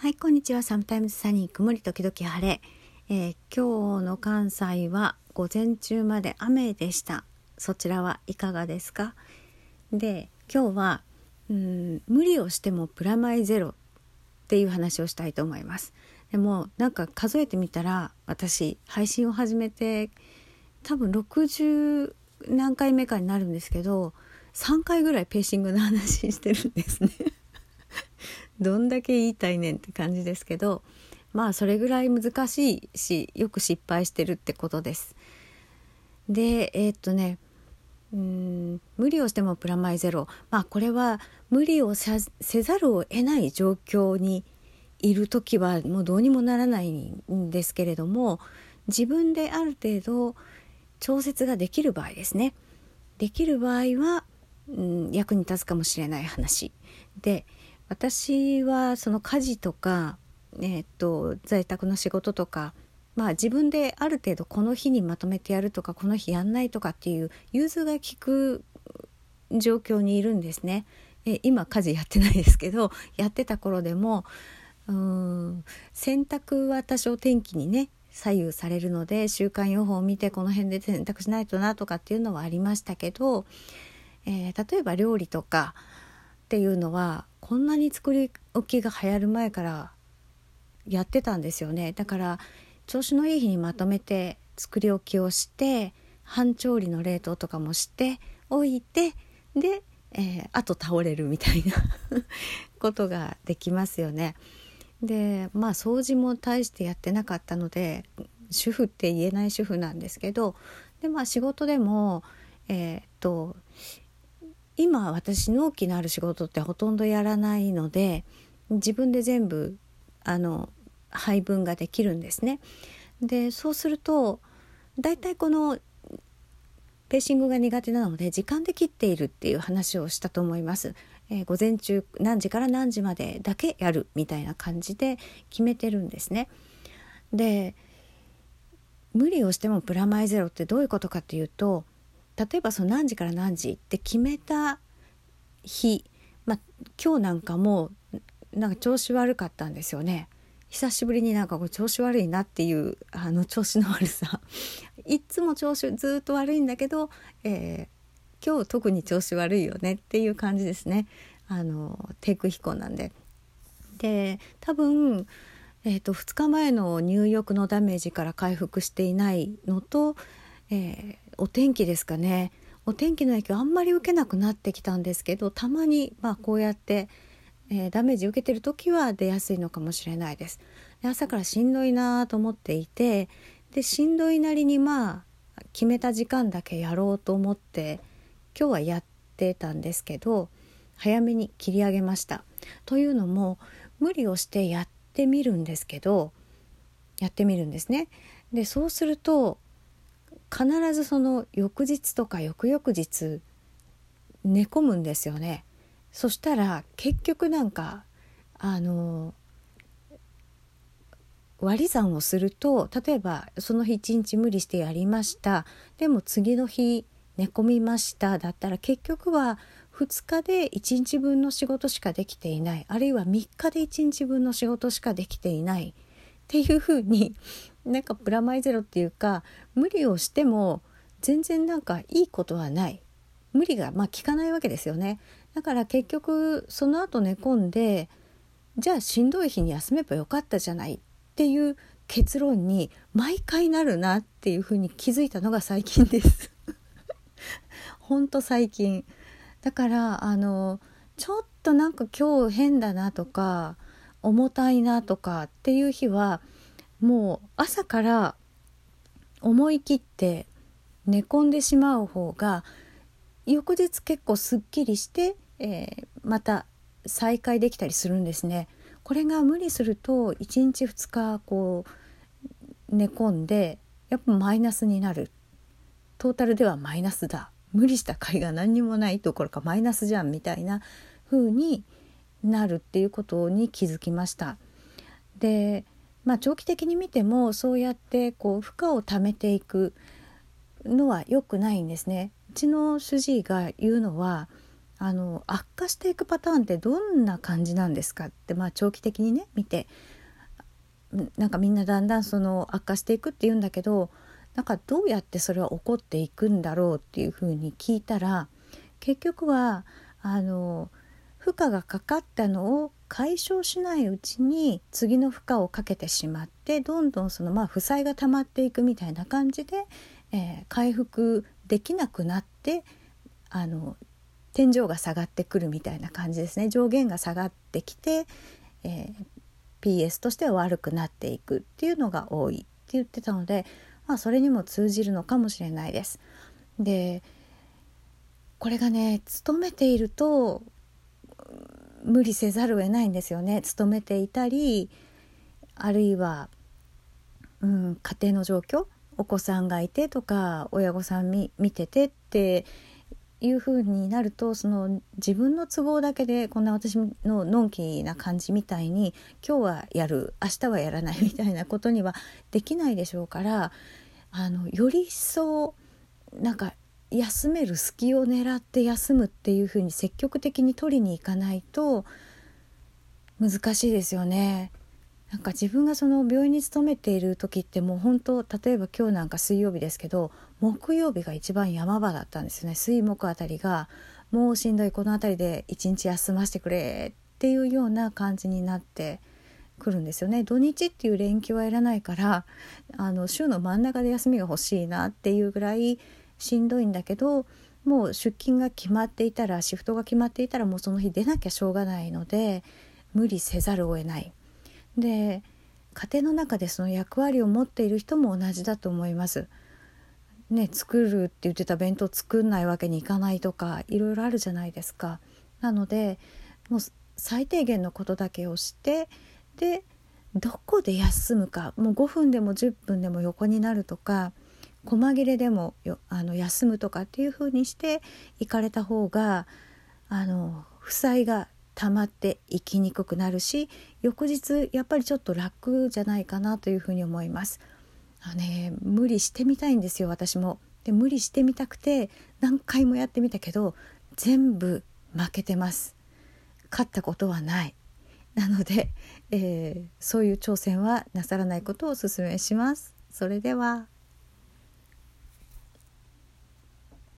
はい、こんにちは。サムタイムズサニー、曇り時々晴れ。えー、今日の関西は午前中まで雨でした。そちらはいかがですか？で、今日は、うん、無理をしてもプラマイゼロっていう話をしたいと思います。でも、なんか数えてみたら、私、配信を始めて、多分60何回目かになるんですけど、3回ぐらいペーシングの話してるんですねどんだけ言いたいねんって感じですけどまあそれぐらい難しいしよく失敗してるってことです。でえー、っとねうん無理をしてもプラマイゼロ。まあこれは無理をせざるを得ない状況にいる時はもうどうにもならないんですけれども自分である程度調節ができる場合ですね。できる場合は、うん、役に立つかもしれない話。で私はその家事とか、えー、っと在宅の仕事とかまあ自分である程度この日にまとめてやるとかこの日やんないとかっていう融通が利く状況にいるんですね。え今家事やってないですけど やってた頃でもうん洗濯は多少天気にね左右されるので週間予報を見てこの辺で洗濯しないとなとかっていうのはありましたけど、えー、例えば料理とかっていうのはこんなに作り置きが流行る前からやってたんですよねだから調子のいい日にまとめて作り置きをして半調理の冷凍とかもしておいてで、えー、あと倒れるみたいな ことができますよね。でまあ掃除も大してやってなかったので主婦って言えない主婦なんですけどでまあ仕事でもえー、っと今私納期のある仕事ってほとんどやらないので自分で全部あの配分ができるんですね。でそうすると大体このペーシングが苦手なので時間で切っているっていう話をしたと思います。えー、午前中何時から何時までだけやるみたいな感じで決めてるんですね。で無理をしてもプラマイゼロってどういうことかっていうと例えばその何時から何時って決めた日、まあ、今日なんかもなんか調子悪かったんですよね。久しぶりになんかこう調子悪いなっていうあの調子の悪さ いつも調子ずっと悪いんだけど、えー、今日特に調子悪いよねっていう感じですねあの低空飛行なんで。で多分、えーと、2日前の入浴のダメージから回復していないのと、えー、お天気ですかねお天気の影響あんまり受けなくなってきたんですけどたまにまあこうやって、えー、ダメージ受けてる時は出やすいのかもしれないです。で朝からしんどいなと思っていてでしんどいなりにまあ決めた時間だけやろうと思って今日はやってたんですけど早めに切り上げました。というのも無理をしてやってみるんですけどやってみるんですね。でそうすると必ずその翌日とか翌々日寝込むんですよね。そしたら結局なんかあの割り算をすると例えばその日一日無理してやりました。でも次の日寝込みました。だったら結局は2日で1日分の仕事しかできていない。あるいは3日で1日分の仕事しかできていない。っていうふうになんかプラマイゼロっていうか無理をしても全然なんかいいことはない。無理がまあ効かないわけですよね。だから結局その後寝込んでじゃあしんどい日に休めばよかったじゃないっていう結論に毎回なるなっていうふうに気づいたのが最近です。ほんと最近。だからあのちょっとなんか今日変だなとか重たいなとかっていう日はもう朝から思い切って寝込んでしまう方が翌日結構すっきりして、えー、また再開できたりするんですね。これが無理すると1日2日こう寝込んでやっぱマイナスになるトータルではマイナスだ無理した甲斐が何にもないどころかマイナスじゃんみたいな風になるっていうことに気づきました。でまあ長期的に見てもそうやってこう負荷をためていくのは良くないんですね。うちの主治医が言うのはあの悪化していくパターンってどんな感じなんですか？って、まあ、長期的にね見てなんかみんなだんだんその悪化していくっていうんだけどなんかどうやってそれは起こっていくんだろうっていうふうに聞いたら結局はあの負荷がかかったのを解消しないうちに次の負荷をかけてしまってどんどんそのまあ負債が溜まっていくみたいな感じで、えー、回復できなくなってあの天井が下がってくるみたいな感じですね上限が下がってきて、えー、PS としては悪くなっていくっていうのが多いって言ってたので、まあ、それにも通じるのかもしれないです。でこれがね勤めていると無理せざるを得ないんですよね。勤めていたりあるいは、うん、家庭の状況お子さんがいてとか親御さん見ててっていう風になるとその自分の都合だけでこんな私ののんきな感じみたいに今日はやる明日はやらないみたいなことにはできないでしょうからあのより一層なんか休める隙を狙って休むっていう風に積極的に取りに行かないと難しいですよね。なんか自分がその病院に勤めている時ってもう本当例えば今日なんか水曜日ですけど木曜日が一番山場だったんですよね水木あたりがもうしんどいこの辺りで一日休ませてくれっていうような感じになってくるんですよね土日っていう連休はいらないからあの週の真ん中で休みが欲しいなっていうぐらいしんどいんだけどもう出勤が決まっていたらシフトが決まっていたらもうその日出なきゃしょうがないので無理せざるを得ないで家庭の中でその役割を持っている人も同じだと思います。ね、作るって言ってた弁当作んないわけにいかないとかいろいろあるじゃないですか。なのでもう最低限のことだけをしてでどこで休むかもう5分でも10分でも横になるとか細切れでもよあの休むとかっていう風にして行かれた方があの負債が溜まっていきにくくなるし翌日やっぱりちょっと楽じゃないかなというふうに思います。あのね、無理してみたいんですよ私も。で無理してみたくて何回もやってみたけど全部負けてます。勝ったことはない。なので、えー、そういう挑戦はなさらないことをお勧めします。それでは。